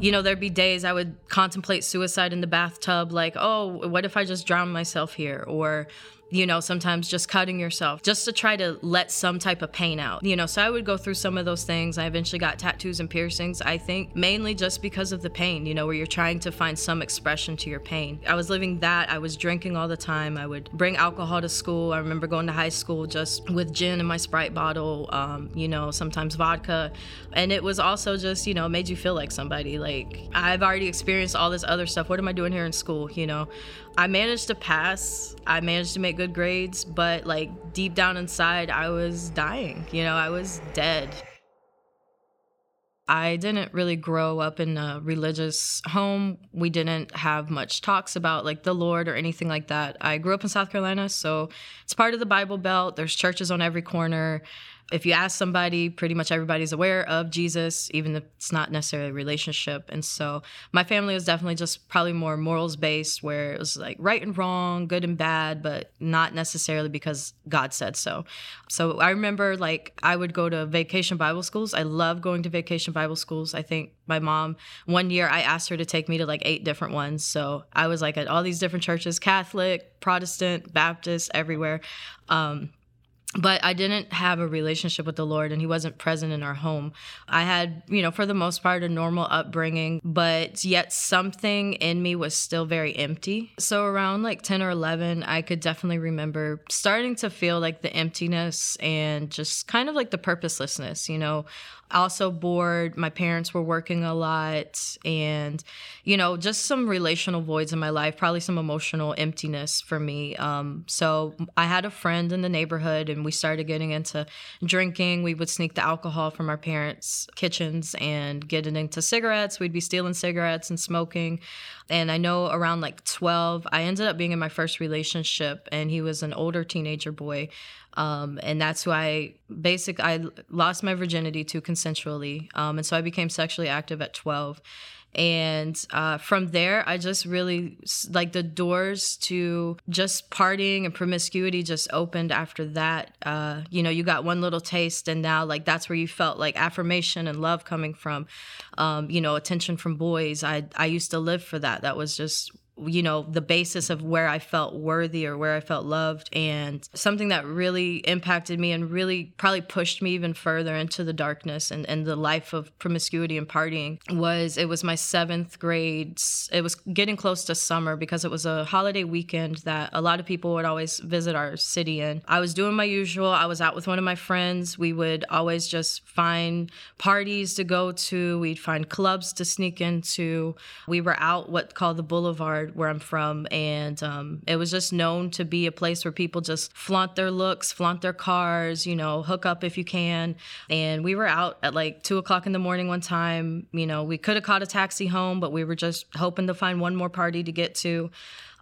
You know, there'd be days I would contemplate suicide in the bathtub, like, oh, what if I just drown myself here? Or, you know, sometimes just cutting yourself just to try to let some type of pain out. You know, so I would go through some of those things. I eventually got tattoos and piercings, I think mainly just because of the pain, you know, where you're trying to find some expression to your pain. I was living that. I was drinking all the time. I would bring alcohol to school. I remember going to high school just with gin in my Sprite bottle, um, you know, sometimes vodka. And it was also just, you know, made you feel like somebody. Like, I've already experienced all this other stuff. What am I doing here in school, you know? I managed to pass. I managed to make good grades, but like deep down inside, I was dying. You know, I was dead. I didn't really grow up in a religious home. We didn't have much talks about like the Lord or anything like that. I grew up in South Carolina, so it's part of the Bible Belt. There's churches on every corner if you ask somebody, pretty much everybody's aware of Jesus, even if it's not necessarily a relationship. And so my family was definitely just probably more morals based, where it was like right and wrong, good and bad, but not necessarily because God said so. So I remember like I would go to vacation Bible schools. I love going to vacation Bible schools. I think my mom, one year I asked her to take me to like eight different ones. So I was like at all these different churches Catholic, Protestant, Baptist, everywhere. Um, but I didn't have a relationship with the Lord and he wasn't present in our home. I had, you know, for the most part, a normal upbringing, but yet something in me was still very empty. So around like 10 or 11, I could definitely remember starting to feel like the emptiness and just kind of like the purposelessness, you know, also bored. My parents were working a lot, and you know, just some relational voids in my life, probably some emotional emptiness for me. Um, so I had a friend in the neighborhood, and we started getting into drinking. We would sneak the alcohol from our parents' kitchens and get it into cigarettes. We'd be stealing cigarettes and smoking. And I know around like 12, I ended up being in my first relationship, and he was an older teenager boy. Um, and that's who I basic I lost my virginity to consensually, um, and so I became sexually active at 12. And uh, from there, I just really like the doors to just partying and promiscuity just opened after that. Uh, you know, you got one little taste, and now like that's where you felt like affirmation and love coming from. Um, you know, attention from boys. I I used to live for that. That was just you know, the basis of where I felt worthy or where I felt loved. And something that really impacted me and really probably pushed me even further into the darkness and, and the life of promiscuity and partying was it was my seventh grade. It was getting close to summer because it was a holiday weekend that a lot of people would always visit our city in. I was doing my usual. I was out with one of my friends. We would always just find parties to go to. We'd find clubs to sneak into. We were out what called the boulevard where I'm from, and um, it was just known to be a place where people just flaunt their looks, flaunt their cars, you know, hook up if you can. And we were out at like two o'clock in the morning one time. You know, we could have caught a taxi home, but we were just hoping to find one more party to get to.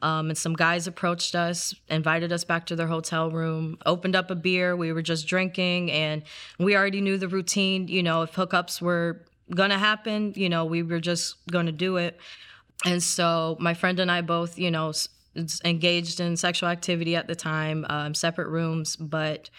Um, and some guys approached us, invited us back to their hotel room, opened up a beer. We were just drinking, and we already knew the routine. You know, if hookups were gonna happen, you know, we were just gonna do it. And so my friend and I both, you know, engaged in sexual activity at the time, um, separate rooms, but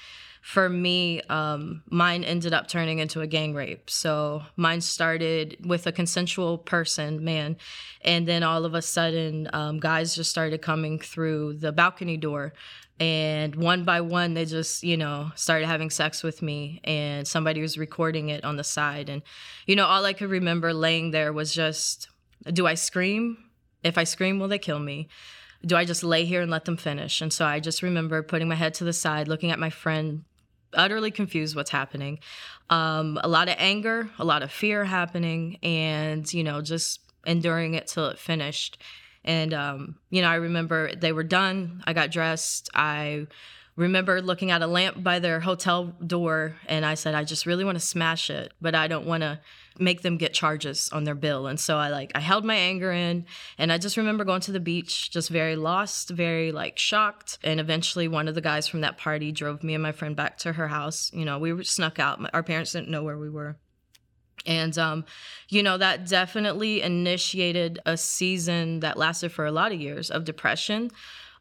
for me, um, mine ended up turning into a gang rape. So mine started with a consensual person, man, and then all of a sudden, um, guys just started coming through the balcony door. And one by one, they just, you know, started having sex with me, and somebody was recording it on the side. And, you know, all I could remember laying there was just do I scream? If I scream, will they kill me? Do I just lay here and let them finish? And so I just remember putting my head to the side, looking at my friend, utterly confused what's happening. Um, a lot of anger, a lot of fear happening, and, you know, just enduring it till it finished. And, um, you know, I remember they were done. I got dressed. I remember looking at a lamp by their hotel door, and I said, I just really want to smash it, but I don't want to make them get charges on their bill. And so I like I held my anger in and I just remember going to the beach just very lost, very like shocked. And eventually one of the guys from that party drove me and my friend back to her house. You know, we were snuck out. Our parents didn't know where we were. And, um, you know, that definitely initiated a season that lasted for a lot of years of depression,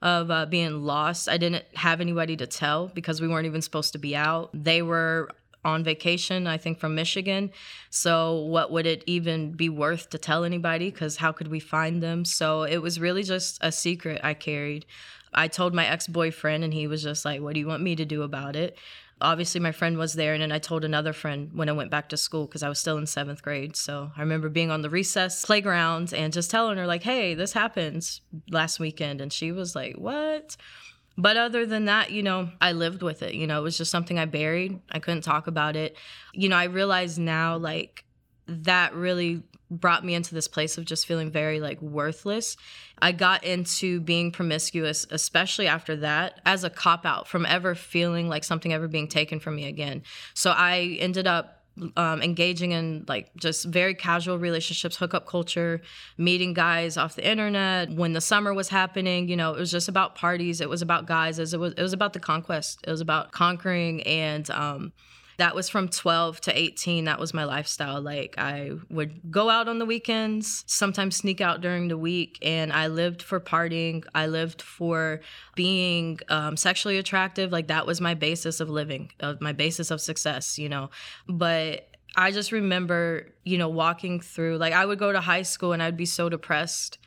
of uh, being lost. I didn't have anybody to tell because we weren't even supposed to be out. They were on vacation, I think from Michigan. So, what would it even be worth to tell anybody? Because how could we find them? So, it was really just a secret I carried. I told my ex boyfriend, and he was just like, What do you want me to do about it? Obviously, my friend was there, and then I told another friend when I went back to school because I was still in seventh grade. So I remember being on the recess playground and just telling her, like, Hey, this happened last weekend. And she was like, What? But other than that, you know, I lived with it. You know, it was just something I buried. I couldn't talk about it. You know, I realize now, like, that really brought me into this place of just feeling very like worthless. I got into being promiscuous, especially after that, as a cop out from ever feeling like something ever being taken from me again. So I ended up um, engaging in like just very casual relationships, hookup culture, meeting guys off the internet. When the summer was happening, you know, it was just about parties. It was about guys. As It was it was about the conquest. It was about conquering and um, that was from 12 to 18 that was my lifestyle. Like i would go out on the weekends sometimes sneak out during the week and i lived for partying. I lived for being um, sexually attractive. Like that was my basis of living of my basis of success you know? But I just remember, you know, walking through, like, I would go to high school and I'd be so depressed.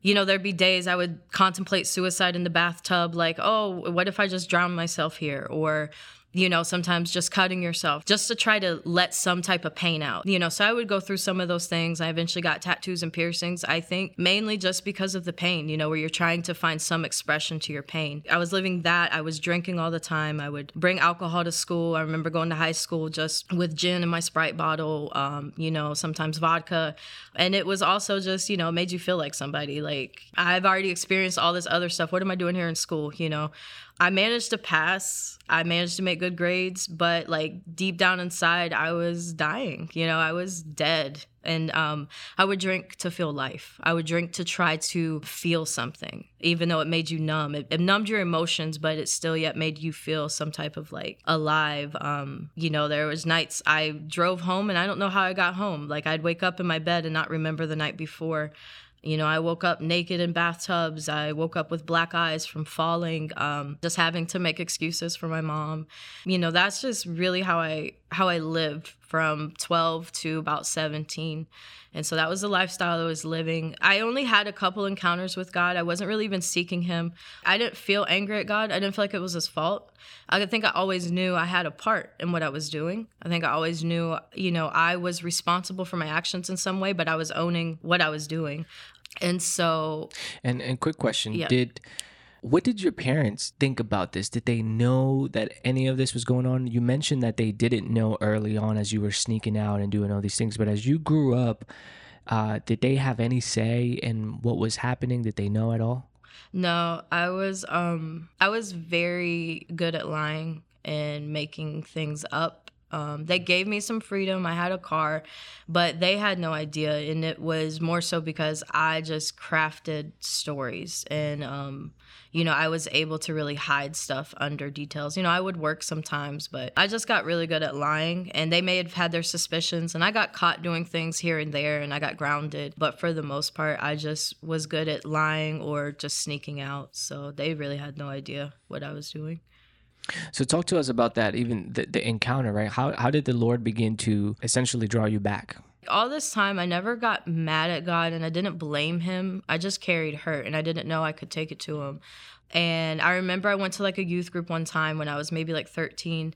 You know, there'd be days I would contemplate suicide in the bathtub, like, oh, what if I just drown myself here? Or, you know, sometimes just cutting yourself just to try to let some type of pain out. You know, so I would go through some of those things. I eventually got tattoos and piercings, I think mainly just because of the pain, you know, where you're trying to find some expression to your pain. I was living that. I was drinking all the time. I would bring alcohol to school. I remember going to high school just with gin in my Sprite bottle, um, you know, sometimes vodka. And it was also just, you know, made you feel like somebody. Like, I've already experienced all this other stuff. What am I doing here in school, you know? I managed to pass. I managed to make good grades, but like deep down inside, I was dying. You know, I was dead. And um, I would drink to feel life. I would drink to try to feel something, even though it made you numb. It, it numbed your emotions, but it still yet made you feel some type of like alive. Um, you know, there was nights I drove home and I don't know how I got home. Like I'd wake up in my bed and not remember the night before. You know, I woke up naked in bathtubs. I woke up with black eyes from falling, um, just having to make excuses for my mom. You know, that's just really how I how I lived from 12 to about 17. And so that was the lifestyle I was living. I only had a couple encounters with God. I wasn't really even seeking Him. I didn't feel angry at God. I didn't feel like it was His fault. I think I always knew I had a part in what I was doing. I think I always knew, you know, I was responsible for my actions in some way, but I was owning what I was doing. And so And and quick question, yeah. did what did your parents think about this? Did they know that any of this was going on? You mentioned that they didn't know early on as you were sneaking out and doing all these things, but as you grew up, uh, did they have any say in what was happening? Did they know at all? No, I was um I was very good at lying and making things up um, they gave me some freedom. I had a car, but they had no idea. And it was more so because I just crafted stories. And, um, you know, I was able to really hide stuff under details. You know, I would work sometimes, but I just got really good at lying. And they may have had their suspicions. And I got caught doing things here and there and I got grounded. But for the most part, I just was good at lying or just sneaking out. So they really had no idea what I was doing. So talk to us about that, even the, the encounter, right? How how did the Lord begin to essentially draw you back? All this time, I never got mad at God and I didn't blame him. I just carried hurt and I didn't know I could take it to him. And I remember I went to like a youth group one time when I was maybe like 13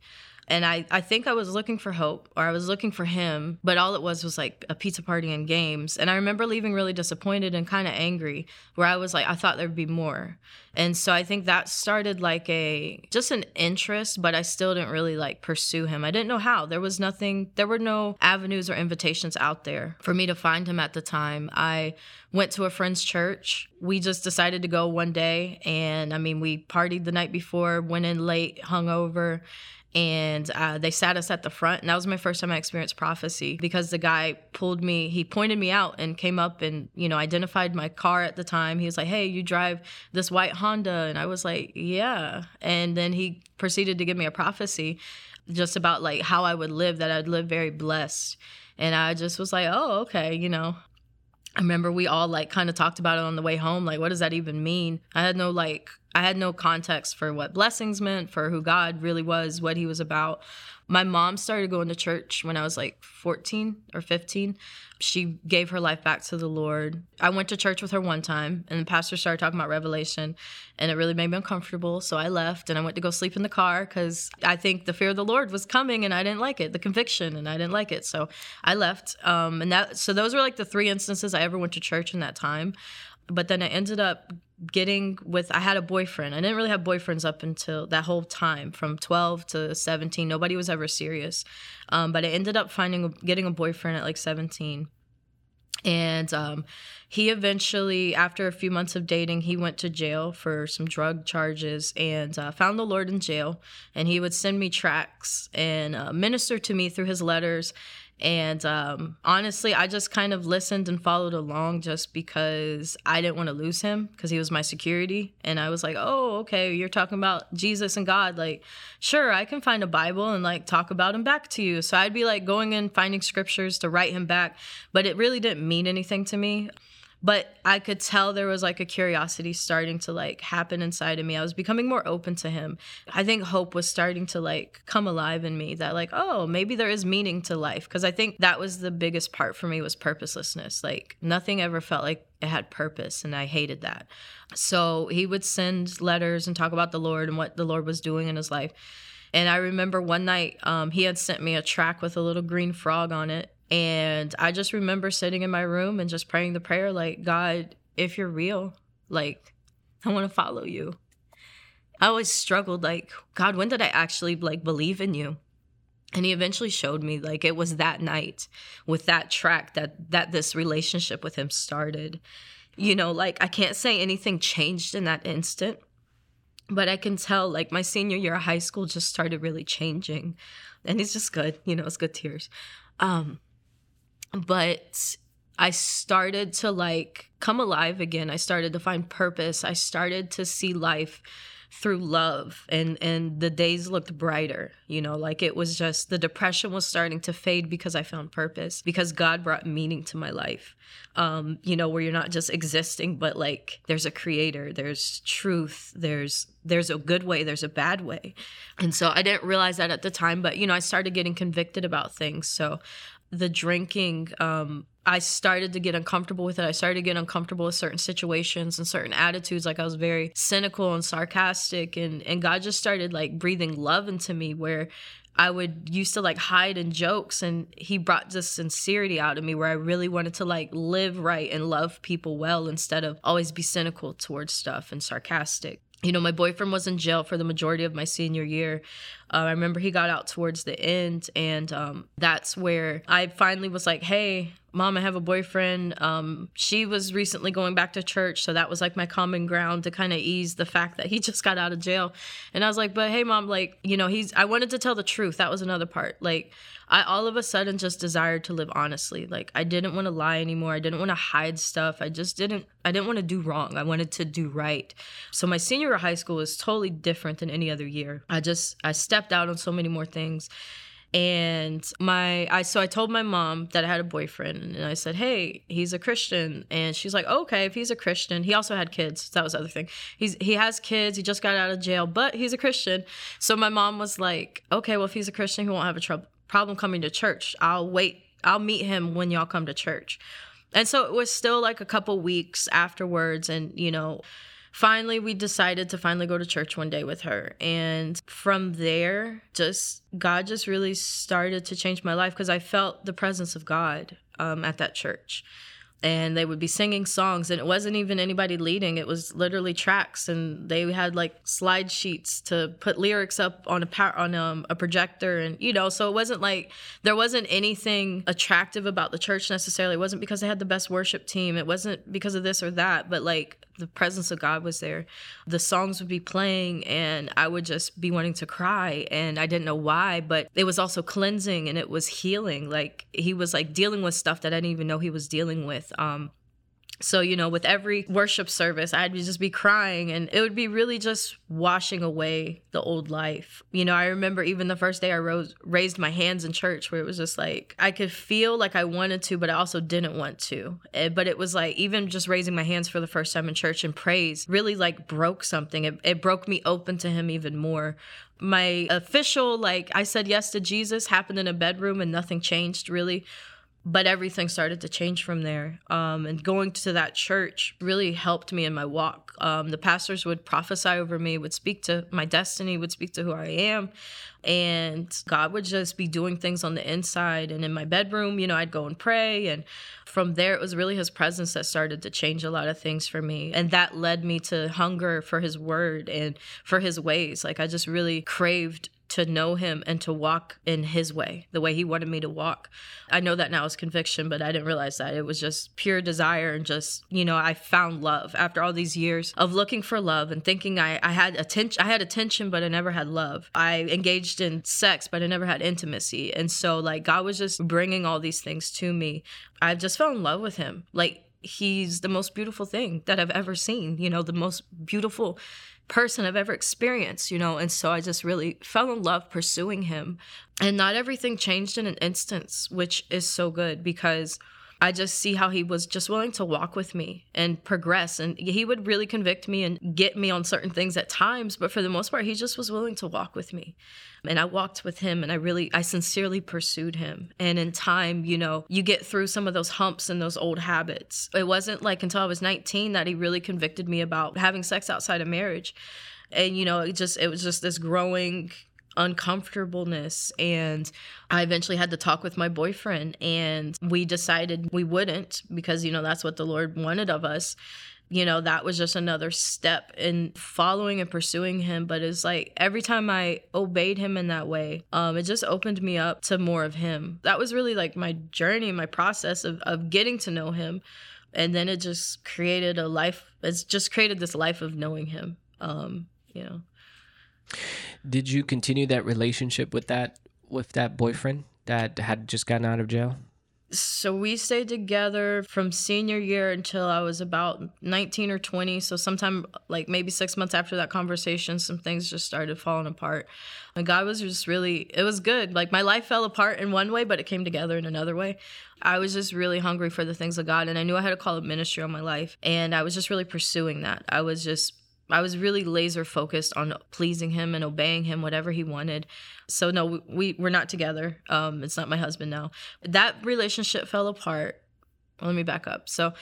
and I, I think I was looking for hope or I was looking for him, but all it was was like a pizza party and games. And I remember leaving really disappointed and kind of angry, where I was like, I thought there'd be more. And so I think that started like a just an interest, but I still didn't really like pursue him. I didn't know how. There was nothing, there were no avenues or invitations out there for me to find him at the time. I went to a friend's church. We just decided to go one day. And I mean, we partied the night before, went in late, hung over and uh, they sat us at the front and that was my first time i experienced prophecy because the guy pulled me he pointed me out and came up and you know identified my car at the time. He was like hey you drive this white honda and i was like yeah. And then he proceeded to give me a prophecy just about like how i would live that i'd live very blessed. And i just was like oh okay you know I remember we all like kind of talked about it on the way home. Like, what does that even mean? I had no like, I had no context for what blessings meant, for who God really was, what He was about. My mom started going to church when I was like 14 or 15. She gave her life back to the Lord. I went to church with her one time, and the pastor started talking about Revelation, and it really made me uncomfortable. So I left and I went to go sleep in the car because I think the fear of the Lord was coming, and I didn't like it, the conviction, and I didn't like it. So I left. Um, and that so those were like the three instances I ever went to church in that time. But then I ended up getting with I had a boyfriend. I didn't really have boyfriends up until that whole time from 12 to 17. Nobody was ever serious. Um, but I ended up finding getting a boyfriend at like 17. And um, he eventually, after a few months of dating, he went to jail for some drug charges and uh, found the Lord in jail. And he would send me tracts and uh, minister to me through his letters and um, honestly, I just kind of listened and followed along just because I didn't want to lose him because he was my security. And I was like, oh, okay, you're talking about Jesus and God. Like, sure, I can find a Bible and like talk about him back to you. So I'd be like going and finding scriptures to write him back, but it really didn't mean anything to me but I could tell there was like a curiosity starting to like happen inside of me. I was becoming more open to him. I think hope was starting to like come alive in me that like, oh, maybe there is meaning to life because I think that was the biggest part for me was purposelessness. Like nothing ever felt like it had purpose and I hated that. So he would send letters and talk about the Lord and what the Lord was doing in his life. And I remember one night um, he had sent me a tract with a little green frog on it and I just remember sitting in my room and just praying the prayer like, God, if you're real, like, I want to follow you. I always struggled like, God, when did I actually like believe in you? And he eventually showed me like it was that night with that tract that that this relationship with him started. You know, like I can't say anything changed in that instant, but I can tell like my senior year of high school just started really changing. And it's just good, you know, it's good tears. Um but I started to like come alive again. I started to find purpose. I started to see life through love and and the days looked brighter you know like it was just the depression was starting to fade because i found purpose because god brought meaning to my life um you know where you're not just existing but like there's a creator there's truth there's there's a good way there's a bad way and so i didn't realize that at the time but you know i started getting convicted about things so the drinking um I started to get uncomfortable with it. I started to get uncomfortable with certain situations and certain attitudes. Like I was very cynical and sarcastic and and God just started like breathing love into me where I would used to like hide in jokes and he brought this sincerity out of me where I really wanted to like live right and love people well instead of always be cynical towards stuff and sarcastic you know, my boyfriend was in jail for the majority of my senior year. Uh, I remember he got out towards the end, and um, that's where I finally was like, hey, mom, I have a boyfriend. Um, she was recently going back to church, so that was like my common ground to kind of ease the fact that he just got out of jail. And I was like, but hey, mom, like, you know, he's, I wanted to tell the truth. That was another part. Like, I all of a sudden just desired to live honestly. Like I didn't want to lie anymore. I didn't want to hide stuff. I just didn't I didn't want to do wrong. I wanted to do right. So my senior year of high school was totally different than any other year. I just I stepped out on so many more things and my i so i told my mom that i had a boyfriend and i said hey he's a christian and she's like okay if he's a christian he also had kids that was the other thing he's he has kids he just got out of jail but he's a christian so my mom was like okay well if he's a christian he won't have a trouble problem coming to church. I'll wait. I'll meet him when y'all come to church. And so it was still like a couple weeks afterwards. And, you know, finally we decided to finally go to church one day with her. And from there, just God just really started to change my life because I felt the presence of God um, at that church and they would be singing songs and it wasn't even anybody leading it was literally tracks and they had like slide sheets to put lyrics up on a on um, a projector and you know so it wasn't like there wasn't anything attractive about the church necessarily it wasn't because they had the best worship team it wasn't because of this or that but like the presence of God was there. The songs would be playing and I would just be wanting to cry and I didn't know why, but it was also cleansing and it was healing. Like he was like dealing with stuff that I didn't even know he was dealing with. Um So, you know, with every worship service, I'd just be crying and it would be really just washing away the old life. You know, I remember even the first day I rose, raised my hands in church where it was just like I could feel like I wanted to, but I also didn't want to. Eh, but it was like even just raising my hands for the first time in church and praise really like broke something. It, it broke me open to Him even more my official like i said yes to jesus happened in a bedroom and nothing changed really but everything started to change from there. Um, and going to that church really helped me in my walk. Um, the pastors would prophesy over me, would speak to my destiny, would speak to who I am. And God would just be doing things on the inside. And in my bedroom, you know, I'd go and pray. And from there, it was really His presence that started to change a lot of things for me. And that led me to hunger for His word and for His ways. Like I just really craved to know him and to walk in his way, the way he wanted me to walk. I know that now is conviction, but I didn't realize that. It was just pure desire and just, you know, I found love after all these years of looking for love and thinking I, I had attention I had attention, but I never had love. I engaged in sex, but I never had intimacy. And so like God was just bringing all these things to me. I just fell in love with him. Like he's the most beautiful thing that I've ever seen, you know, the most beautiful person I've ever experienced, you know, and so I just really fell in love pursuing him. And not everything changed in an instance, which is so good because I just see how he was just willing to walk with me and progress. And he would really convict me and get me on certain things at times, but for the most part, he just was willing to walk with me. And I walked with him and I really, I sincerely pursued him. And in time, you know, you get through some of those humps and those old habits. It wasn't like until I was 19 that he really convicted me about having sex outside of marriage and you know it just it was just this growing uncomfortableness. And I eventually had to talk with my boyfriend, and we decided we wouldn't because, you know, that's what the Lord wanted of us. You know, that was just another step in following and pursuing Him. But it's like every time I obeyed Him in that way, um, it just opened me up to more of Him. That was really like my journey, my process of, of getting to know Him. And then it just created a life, it's just created this life of knowing Him. Um, you know. Did you continue that relationship with that with that boyfriend that had just gotten out of jail? So we stayed together from senior year until I was about 19 or 20. So sometime like maybe 6 months after that conversation some things just started falling apart. And God was just really it was good. Like my life fell apart in one way but it came together in another way. I was just really hungry for the things of God and I knew I had a call of ministry on my life and I was just really pursuing that. I was just I was really laser focused on pleasing him and obeying him, whatever he wanted. So no, we we're not together. Um, it's not my husband now. That relationship fell apart. Let me back up. So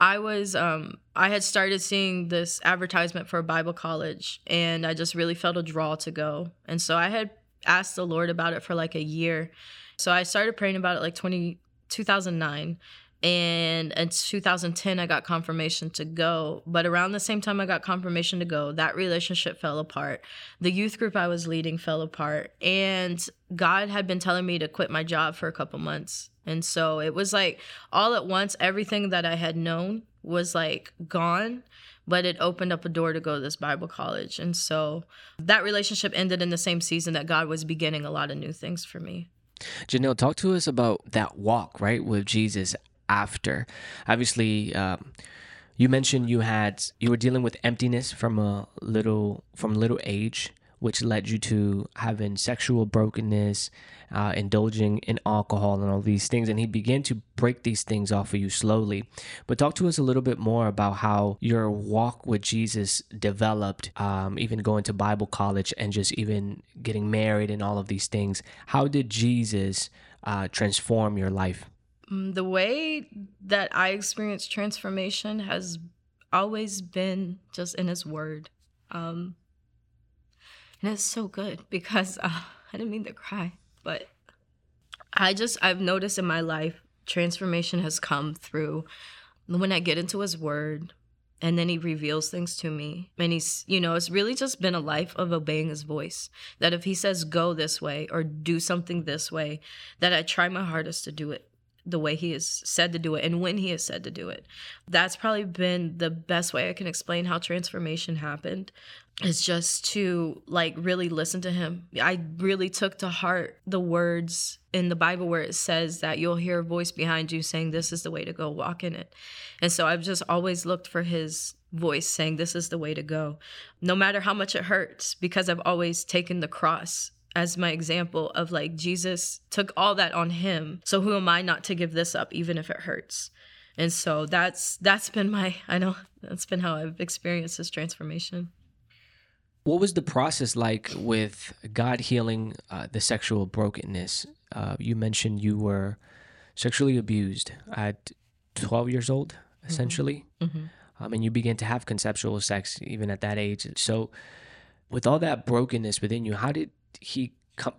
I was um, I had started seeing this advertisement for a Bible college, and I just really felt a draw to go. And so I had asked the Lord about it for like a year. So I started praying about it like 20, 2009 and in 2010 i got confirmation to go. But around the same time i got confirmation to go that relationship fell apart. The youth group i was leading fell apart. And god had been telling me to quit my job for a couple months. And so it was like all at once everything that i had known was like gone but it opened up a door to go to this bible college. And so that relationship ended in the same season that god was beginning a lot of new things for me. Janelle, talk to us about that walk, right, with Jesus after. Obviously, um, you mentioned you had you were dealing with emptiness from a little from little age, which led you to having sexual brokenness, uh, indulging in alcohol, and all these things. And he began to break these things off of you slowly. But talk to us a little bit more about how your walk with Jesus developed, um, even going to Bible college and just even getting married and all of these things. How did Jesus uh, transform your life? Mm, the way that I experience transformation has always been just in His Word. Um, and it's so good because uh, I didn't mean to cry, but I just, I've noticed in my life, transformation has come through when I get into His Word, and then he reveals things to me and he's you know it's really just been a life of obeying his voice that if he says go this way or do something this way that i try my hardest to do it the way he is said to do it and when he is said to do it. That's probably been the best way I can explain how transformation happened. is just to like really listen to him. I really took to heart the words in the Bible where it says that you'll hear a voice behind you saying, This is the way to go, walk in it. And so I've just always looked for his voice saying, This is the way to go, no matter how much it hurts, because I've always taken the cross as my example of like Jesus took all that on him. So who am I not to give this up, even if it hurts? And so that's that's been my I know that's been how I've experienced this transformation. What was the process like with God healing uh, the sexual brokenness? Uh, you mentioned you were sexually abused at 12 years old, mm-hmm. essentially, mm-hmm. Um, and you began to have conceptual sex even at that age. So, with all that brokenness within you, how did He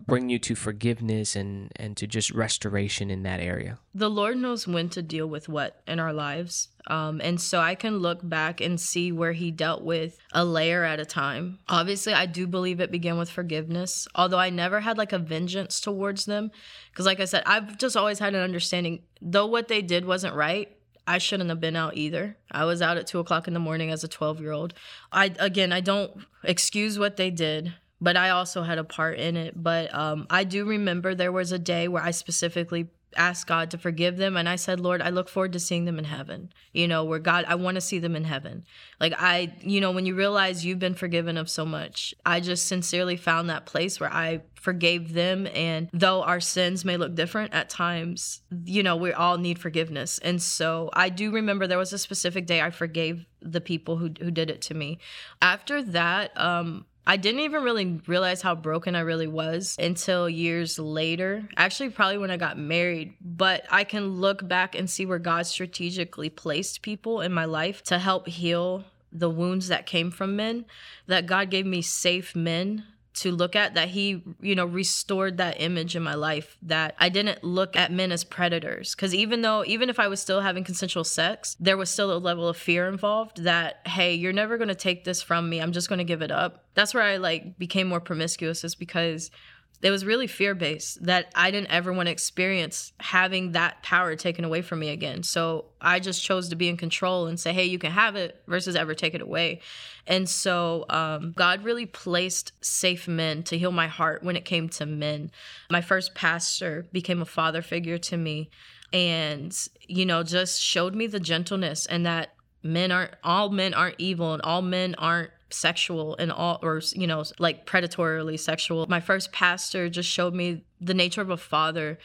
bring you to forgiveness and and to just restoration in that area? The lord knows when to deal with what in our lives. Um, and so i can look back and see where he dealt with a layer at a time. Obviously i do believe it began with forgiveness although i never had like a vengeance towards them. Because like i said i've just always had an understanding though what they did wasn't right I shouldn't have been out either. I was out at two o'clock in the morning as a 12 year old. I, again, I don't excuse what they did but I also had a part in it. But um, I do remember there was a day where I specifically asked God to forgive them. And I said, Lord, I look forward to seeing them in heaven. You know, where God, I want to see them in heaven. Like, I, you know, when you realize you've been forgiven of so much, I just sincerely found that place where I forgave them. And though our sins may look different at times, you know, we all need forgiveness. And so I do remember there was a specific day I forgave the people who, who did it to me. After that, um, I didn't even really realize how broken I really was until years later. Actually, probably when I got married. But I can look back and see where God strategically placed people in my life to help heal the wounds that came from men. That God gave me safe men to look at that he you know restored that image in my life that i didn't look at men as predators. Because even though even if i was still having consensual sex there was still a level of fear involved that hey you're never going to take this from me. I'm just going to give it up. That's where i like became more promiscuous is because it was really fear based that I didn't ever want to experience having that power taken away from me again. So I just chose to be in control and say, hey, you can have it versus ever take it away. And so um, God really placed safe men to heal my heart when it came to men. My first pastor became a father figure to me and, you know, just showed me the gentleness and that men aren't, all men aren't evil and all men aren't sexual and all or you know like predatorily sexual my first pastor just showed me the nature of a father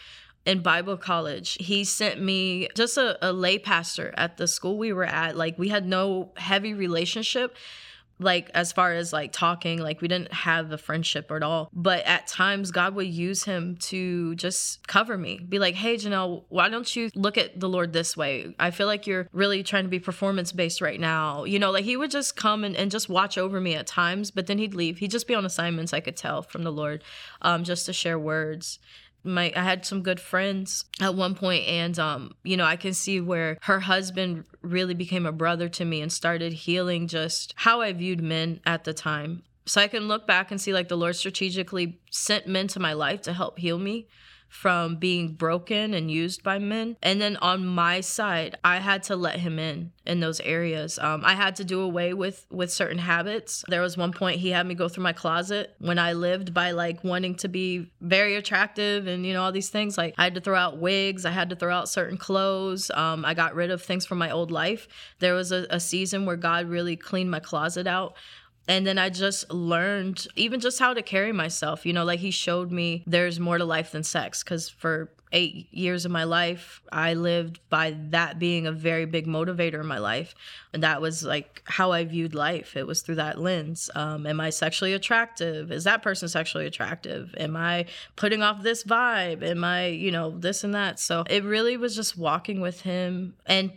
in Bible college. He sent me just a, a lay pastor at the school we were at. Like we had no heavy relationship like as far as like talking like we didn't have a friendship at all. But at times god would use him to just cover me. Be like hey janelle why don't you look at the lord this way? I feel like you're really trying to be performance based right now. You know like he would just come and, and just watch over me at times but then he'd leave. He'd just be on assignments i could tell from the lord um, just to share words. My I had some good friends at one point and um you know I can see where her husband really became a brother to me and started healing just how I viewed men at the time. So I can look back and see like the Lord strategically sent men to my life to help heal me from being broken and used by men. And then on my side, I had to let him in in those areas. Um, I had to do away with with certain habits. There was one point he had me go through my closet when I lived by like wanting to be very attractive and you know all these things. Like I had to throw out wigs, I had to throw out certain clothes. Um, I got rid of things from my old life. There was a, a season where God really cleaned my closet out and then I just learned even just how to carry myself. You know, like he showed me there's more to life than sex. Because for eight years of my life, I lived by that being a very big motivator in my life. And that was like how I viewed life. It was through that lens. Um, am I sexually attractive? Is that person sexually attractive? Am I putting off this vibe? Am I, you know, this and that? So it really was just walking with him. And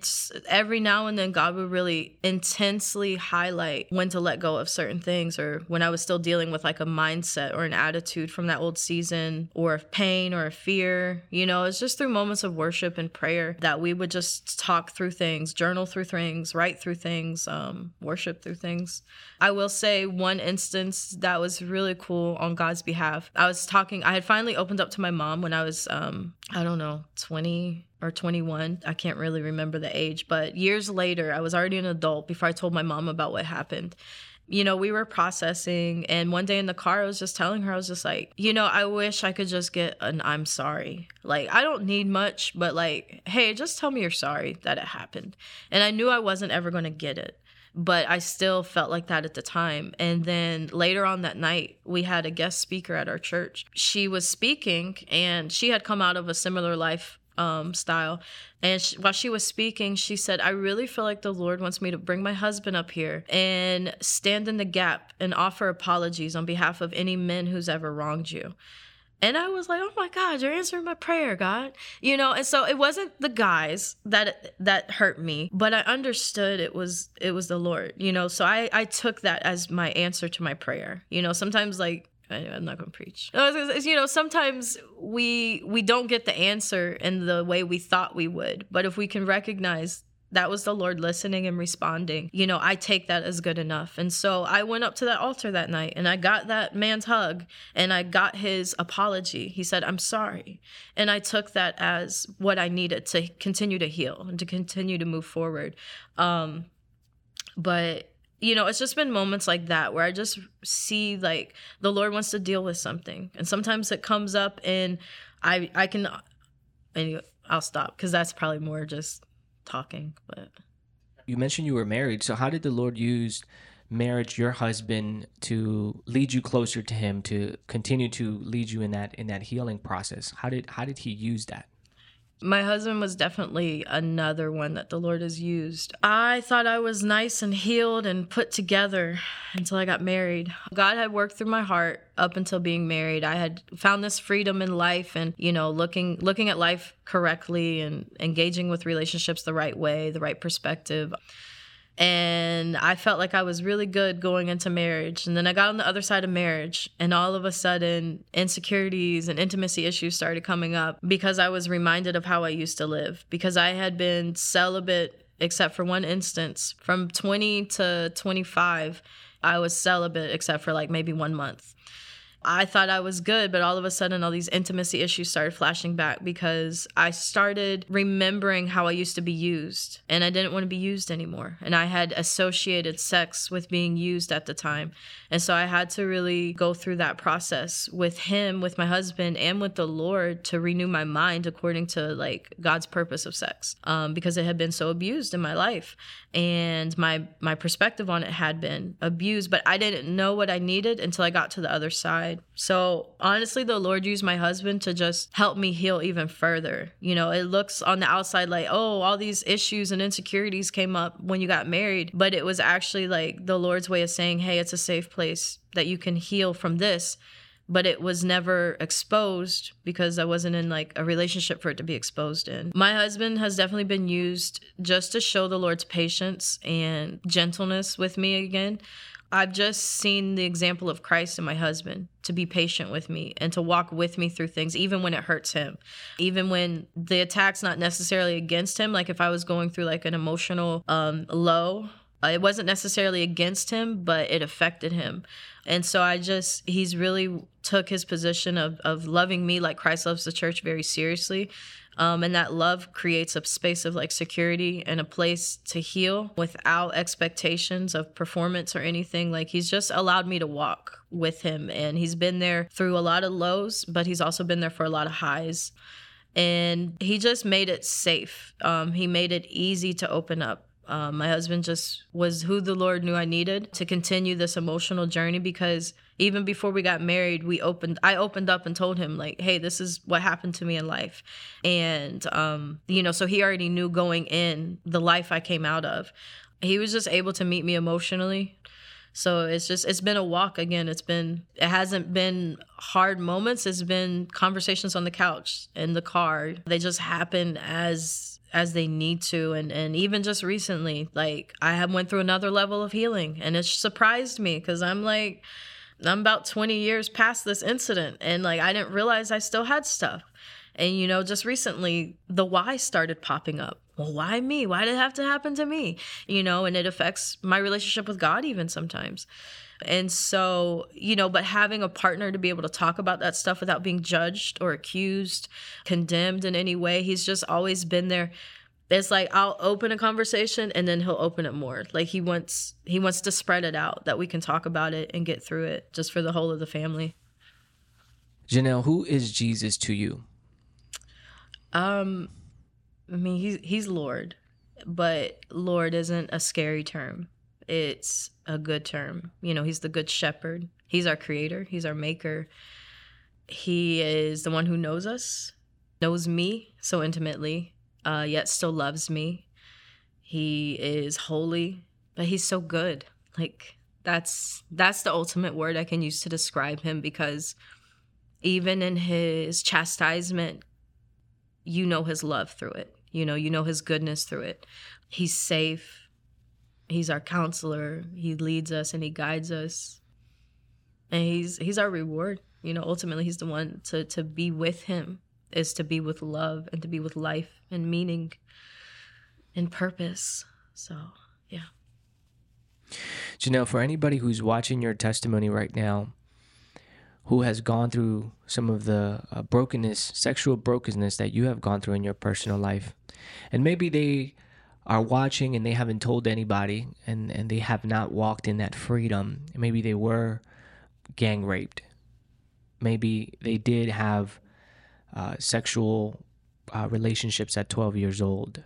every now and then, God would really intensely highlight when to let go of certain things or when I was still dealing with like a mindset or an attitude from that old season or pain or a fear. You know, it's just through moments of worship and prayer that we would just talk through things, journal through things, write through things, um, worship through things. I will say one instance that was really cool on God's behalf. I was talking, I had finally opened up to my mom when I was, um, I don't know, 20 or 21. I can't really remember the age, but years later, I was already an adult before I told my mom about what happened you know, we were processing. And one day in the car, I was just telling her, I was just like, you know, I wish I could just get an I'm sorry. Like, I don't need much, but like, hey, just tell me you're sorry that it happened. And I knew I wasn't ever going to get it. But I still felt like that at the time. And then later on that night, we had a guest speaker at our church. She was speaking and she had come out of a similar life um, style. And she, while she was speaking, she said, I really feel like the Lord wants me to bring my husband up here and stand in the gap and offer apologies on behalf of any men who's ever wronged you. And I was like, "Oh my God, you're answering my prayer, God." You know, and so it wasn't the guys that that hurt me, but I understood it was it was the Lord. You know, so I I took that as my answer to my prayer. You know, sometimes like I'm not gonna preach. You know, sometimes we we don't get the answer in the way we thought we would, but if we can recognize that was the Lord listening and responding, you know, I take that as good enough. And so I went up to that altar that night and I got that man's hug and I got his apology. He said, "I'm sorry," and I took that as what I needed to continue to heal and to continue to move forward. Um, but you know, it's just been moments like that where I just see like the Lord wants to deal with something. And sometimes it comes up and I I can anyway, I'll stop cuz that's probably more just talking, but you mentioned you were married. So how did the Lord use marriage your husband to lead you closer to him to continue to lead you in that in that healing process? How did how did he use that? My husband was definitely another one that the Lord has used. I thought I was nice and healed and put together until I got married. God had worked through my heart up until being married. I had found this freedom in life and, you know, looking looking at life correctly and engaging with relationships the right way, the right perspective and I felt like I was really good going into marriage. And then I got on the other side of marriage, and all of a sudden, insecurities and intimacy issues started coming up because I was reminded of how I used to live. Because I had been celibate, except for one instance, from 20 to 25. I was celibate except for like maybe one month. I thought I was good, but all of a sudden, all these intimacy issues started flashing back because I started remembering how I used to be used and I didn't want to be used anymore. And I had associated sex with being used at the time. And so I had to really go through that process with him, with my husband, and with the Lord to renew my mind according to like God's purpose of sex um, because it had been so abused in my life. And my, my perspective on it had been abused, but I didn't know what I needed until I got to the other side. So honestly, the Lord used my husband to just help me heal even further. You know, it looks on the outside like, oh, all these issues and insecurities came up when you got married, but it was actually like the Lord's way of saying, hey, it's a safe place that you can heal from this but it was never exposed because I wasn't in like a relationship for it to be exposed in. My husband has definitely been used just to show the Lord's patience and gentleness with me again. I've just seen the example of Christ in my husband to be patient with me and to walk with me through things, even when it hurts him, even when the attack's not necessarily against him. Like if I was going through like an emotional um, low, it wasn't necessarily against him, but it affected him. And so I just, he's really took his position of, of loving me like Christ loves the church very seriously. Um, and that love creates a space of like security and a place to heal without expectations of performance or anything. Like he's just allowed me to walk with him. And he's been there through a lot of lows, but he's also been there for a lot of highs. And he just made it safe. Um, he made it easy to open up um, my husband just was who the Lord knew I needed to continue this emotional journey because even before we got married, we opened I opened up and told him like, "Hey, this is what happened to me in life." And um, you know, so he already knew going in the life I came out of. He was just able to meet me emotionally. So it's just it's been a walk again. It's been it hasn't been hard moments. It's been conversations on the couch in the car. They just happen as as they need to and and even just recently like i have went through another level of healing and it surprised me because i'm like i'm about 20 years past this incident and like i didn't realize i still had stuff and you know just recently the why started popping up well why me why did it have to happen to me you know and it affects my relationship with god even sometimes and so, you know, but having a partner to be able to talk about that stuff without being judged or accused, condemned in any way, he's just always been there it's like I'll open a conversation and then he'll open it more. Like he wants he wants to spread it out that we can talk about it and get through it just for the whole of the family. Janelle, who is Jesus to you? Um I mean he's he's Lord, but Lord isn't a scary term. It's a good term. You know, he's the good shepherd. He's our creator, he's our maker. He is the one who knows us, knows me so intimately uh, yet still loves me. He is holy, but he's so good. Like that's that's the ultimate word I can use to describe him because even in his chastisement, you know his love through it. You know, you know his goodness through it. He's safe. He's our counselor. He leads us and he guides us. And he's he's our reward. You know, ultimately he's the one to to be with him is to be with love and to be with life and meaning and purpose. So, yeah. Janelle, for anybody who's watching your testimony right now, who has gone through some of the uh, brokenness, sexual brokenness that you have gone through in your personal life, and maybe they are watching and they haven't told anybody and, and they have not walked in that freedom. Maybe they were gang raped. Maybe they did have uh, sexual uh, relationships at 12 years old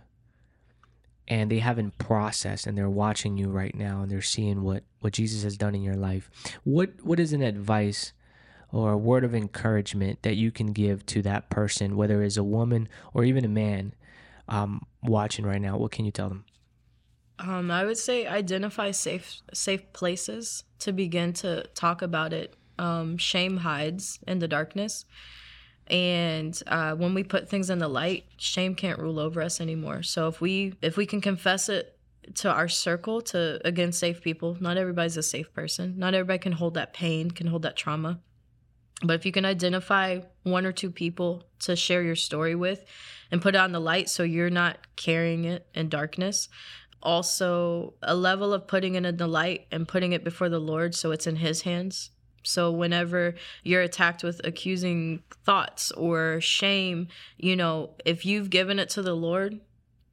and they haven't processed and they're watching you right now and they're seeing what what Jesus has done in your life what what is an advice or a word of encouragement that you can give to that person whether it's a woman or even a man um, watching right now what can you tell them? Um, I would say identify safe safe places to begin to talk about it. Um, shame hides in the darkness. And uh, when we put things in the light shame can't rule over us anymore. So if we if we can confess it to our circle to again safe people not everybody's a safe person. Not everybody can hold that pain can hold that trauma but if you can identify one or two people to share your story with and put it on the light so you're not carrying it in darkness also a level of putting it in the light and putting it before the lord so it's in his hands so whenever you're attacked with accusing thoughts or shame, you know, if you've given it to the Lord,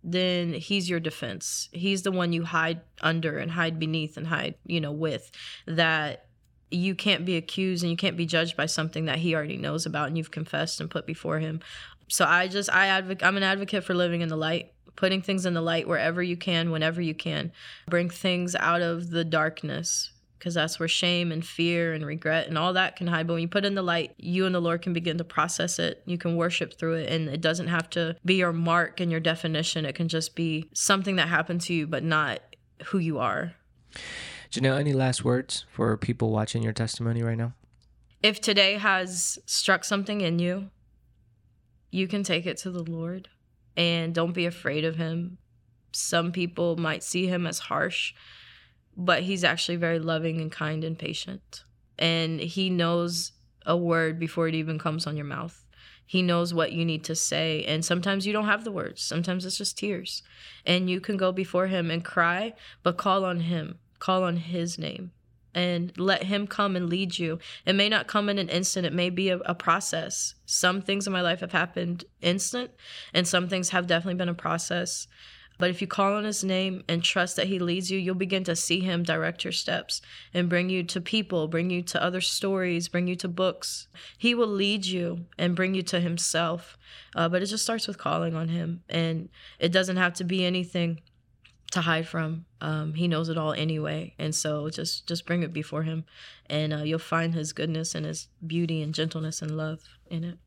then he's your defense. He's the one you hide under and hide beneath and hide, you know, with that you can't be accused and you can't be judged by something that he already knows about and you've confessed and put before him. So I just I advocate I'm an advocate for living in the light, putting things in the light wherever you can, whenever you can. Bring things out of the darkness because that's where shame and fear and regret and all that can hide. But when you put in the light, you and the Lord can begin to process it. You can worship through it, and it doesn't have to be your mark and your definition. It can just be something that happened to you, but not who you are. Janelle, any last words for people watching your testimony right now? If today has struck something in you, you can take it to the Lord and don't be afraid of Him. Some people might see Him as harsh but he's actually very loving and kind and patient. And he knows a word before it even comes on your mouth. He knows what you need to say. And sometimes you don't have the words, sometimes it's just tears. And you can go before him and cry, but call on him, call on his name. And let him come and lead you. It may not come in an instant, it may be a, a process. Some things in my life have happened instant, and some things have definitely been a process. But if you call on his name and trust that he leads you, you'll begin to see him direct your steps and bring you to people, bring you to other stories, bring you to books. He will lead you and bring you to himself. Uh, but it just starts with calling on him. And it doesn't have to be anything to hide from. Um, he knows it all anyway, and so just just bring it before him, and uh, you'll find his goodness and his beauty and gentleness and love in it.